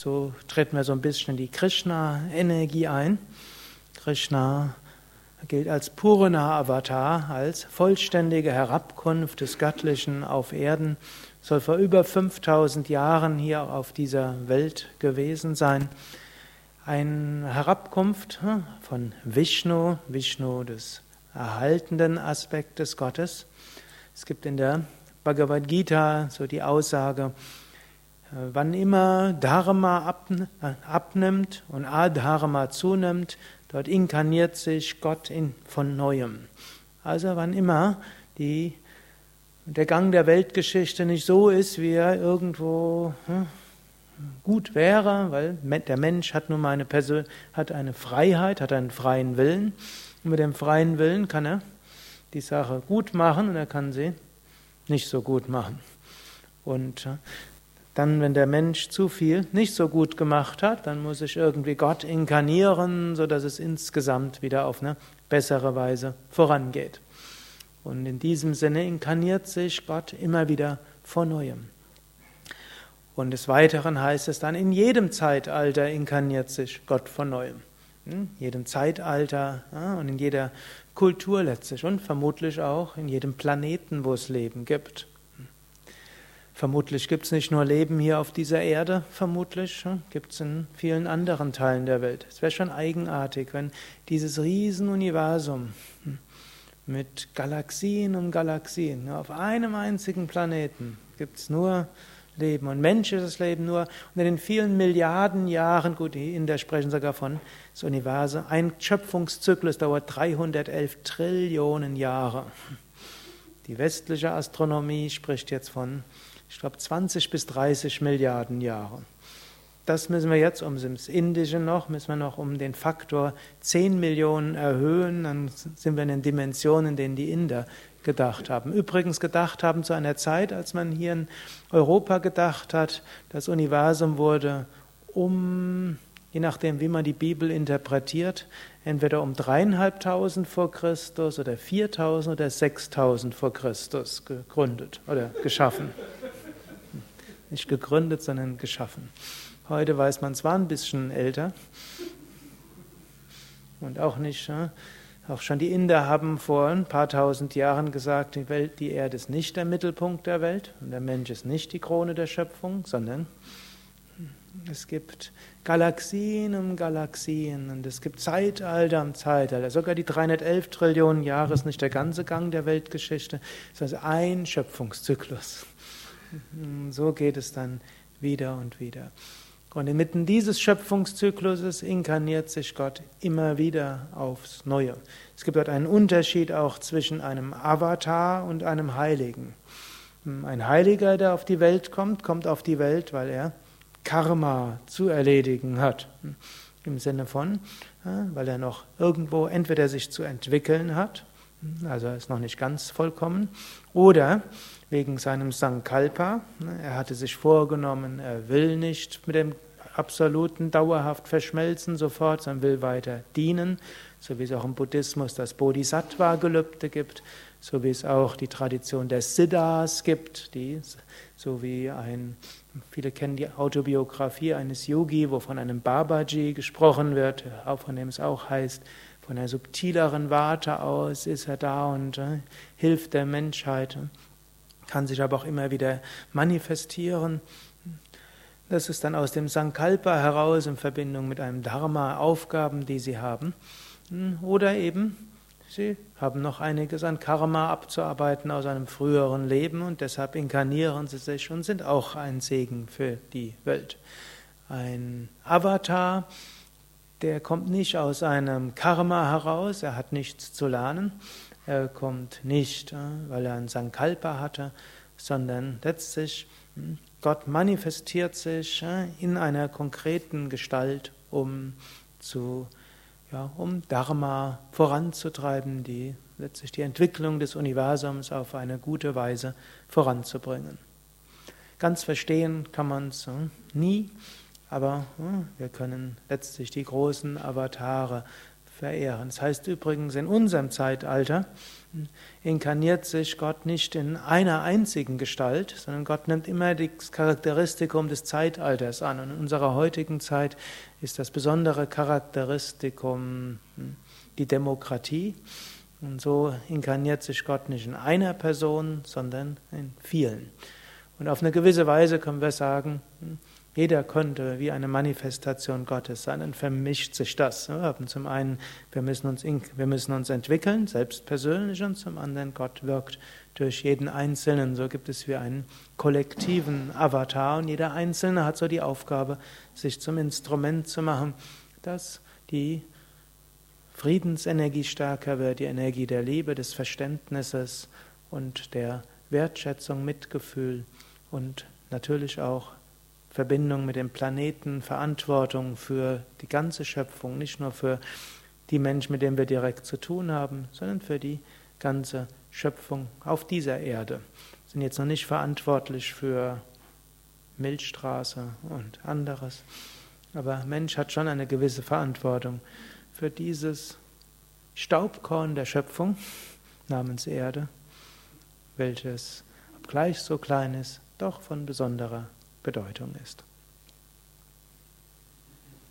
So treten wir so ein bisschen in die Krishna-Energie ein. Krishna gilt als Purana-Avatar, als vollständige Herabkunft des Göttlichen auf Erden, soll vor über 5000 Jahren hier auf dieser Welt gewesen sein. Eine Herabkunft hm, von Vishnu, Vishnu des erhaltenden Aspektes Gottes. Es gibt in der Bhagavad Gita so die Aussage, wann immer Dharma äh, abnimmt und Adharma zunimmt, dort inkarniert sich Gott in, von neuem. Also wann immer die, der Gang der Weltgeschichte nicht so ist, wie er irgendwo hm, gut wäre, weil der Mensch hat nun mal eine, Person, hat eine Freiheit, hat einen freien Willen. Und mit dem freien Willen kann er die Sache gut machen und er kann sie nicht so gut machen. Und äh, dann, wenn der Mensch zu viel nicht so gut gemacht hat, dann muss ich irgendwie Gott inkarnieren, sodass es insgesamt wieder auf eine bessere Weise vorangeht. Und in diesem Sinne inkarniert sich Gott immer wieder von neuem. Und des Weiteren heißt es dann, in jedem Zeitalter inkarniert sich Gott von neuem. In jedem Zeitalter und in jeder Kultur letztlich und vermutlich auch in jedem Planeten, wo es Leben gibt. Vermutlich gibt es nicht nur Leben hier auf dieser Erde, vermutlich gibt es in vielen anderen Teilen der Welt. Es wäre schon eigenartig, wenn dieses Riesenuniversum hm, mit Galaxien um Galaxien, auf einem einzigen Planeten gibt es nur Leben und menschliches Leben nur unter den vielen Milliarden Jahren, gut, die Inder sprechen sogar von das Universum, ein Schöpfungszyklus dauert 311 Trillionen Jahre. Die westliche Astronomie spricht jetzt von ich glaube 20 bis 30 Milliarden Jahre. Das müssen wir jetzt um das Indische noch, müssen wir noch um den Faktor 10 Millionen erhöhen, dann sind wir in den Dimensionen, in denen die Inder gedacht haben. Übrigens gedacht haben zu einer Zeit, als man hier in Europa gedacht hat, das Universum wurde um, je nachdem, wie man die Bibel interpretiert, entweder um dreieinhalbtausend vor Christus oder 4000 oder 6000 vor Christus gegründet oder geschaffen. Nicht gegründet, sondern geschaffen. Heute weiß man zwar ein bisschen älter und auch nicht, auch schon die Inder haben vor ein paar tausend Jahren gesagt, die Welt, die Erde ist nicht der Mittelpunkt der Welt und der Mensch ist nicht die Krone der Schöpfung, sondern es gibt Galaxien um Galaxien und es gibt Zeitalter um Zeitalter. Sogar die 311 Trillionen Jahre ist nicht der ganze Gang der Weltgeschichte, sondern ein Schöpfungszyklus. So geht es dann wieder und wieder. Und inmitten dieses Schöpfungszykluses inkarniert sich Gott immer wieder aufs Neue. Es gibt dort einen Unterschied auch zwischen einem Avatar und einem Heiligen. Ein Heiliger, der auf die Welt kommt, kommt auf die Welt, weil er Karma zu erledigen hat. Im Sinne von, weil er noch irgendwo entweder sich zu entwickeln hat, also er ist noch nicht ganz vollkommen, oder wegen seinem Sankalpa. Er hatte sich vorgenommen, er will nicht mit dem Absoluten dauerhaft verschmelzen sofort, sondern will weiter dienen, so wie es auch im Buddhismus das Bodhisattva-Gelübde gibt, so wie es auch die Tradition der Siddhas gibt, die, so wie ein, viele kennen die Autobiografie eines Yogi, wo von einem Babaji gesprochen wird, von dem es auch heißt, von einer subtileren Warte aus ist er da und äh, hilft der Menschheit kann sich aber auch immer wieder manifestieren. Das ist dann aus dem Sankalpa heraus in Verbindung mit einem Dharma Aufgaben, die sie haben. Oder eben, sie haben noch einiges an Karma abzuarbeiten aus einem früheren Leben und deshalb inkarnieren sie sich und sind auch ein Segen für die Welt. Ein Avatar, der kommt nicht aus einem Karma heraus, er hat nichts zu lernen, er kommt nicht, äh, weil er ein Sankalpa hatte, sondern letztlich hm, Gott manifestiert sich äh, in einer konkreten Gestalt, um zu ja, um Dharma voranzutreiben, die letztlich die Entwicklung des Universums auf eine gute Weise voranzubringen. Ganz verstehen kann man es hm, nie, aber hm, wir können letztlich die großen Avatare verehren. Das heißt übrigens, in unserem Zeitalter inkarniert sich Gott nicht in einer einzigen Gestalt, sondern Gott nimmt immer das Charakteristikum des Zeitalters an. Und in unserer heutigen Zeit ist das besondere Charakteristikum hm, die Demokratie. Und so inkarniert sich Gott nicht in einer Person, sondern in vielen. Und auf eine gewisse Weise können wir sagen, hm, jeder könnte wie eine Manifestation Gottes sein, dann vermischt sich das. Wir haben zum einen, wir müssen, uns, wir müssen uns entwickeln, selbst persönlich, und zum anderen, Gott wirkt durch jeden Einzelnen. So gibt es wie einen kollektiven Avatar und jeder Einzelne hat so die Aufgabe, sich zum Instrument zu machen, dass die Friedensenergie stärker wird, die Energie der Liebe, des Verständnisses und der Wertschätzung, Mitgefühl und natürlich auch Verbindung mit dem Planeten, Verantwortung für die ganze Schöpfung, nicht nur für die Menschen, mit denen wir direkt zu tun haben, sondern für die ganze Schöpfung auf dieser Erde. Wir sind jetzt noch nicht verantwortlich für Milchstraße und anderes, aber Mensch hat schon eine gewisse Verantwortung für dieses Staubkorn der Schöpfung namens Erde, welches, obgleich so klein ist, doch von besonderer Bedeutung ist.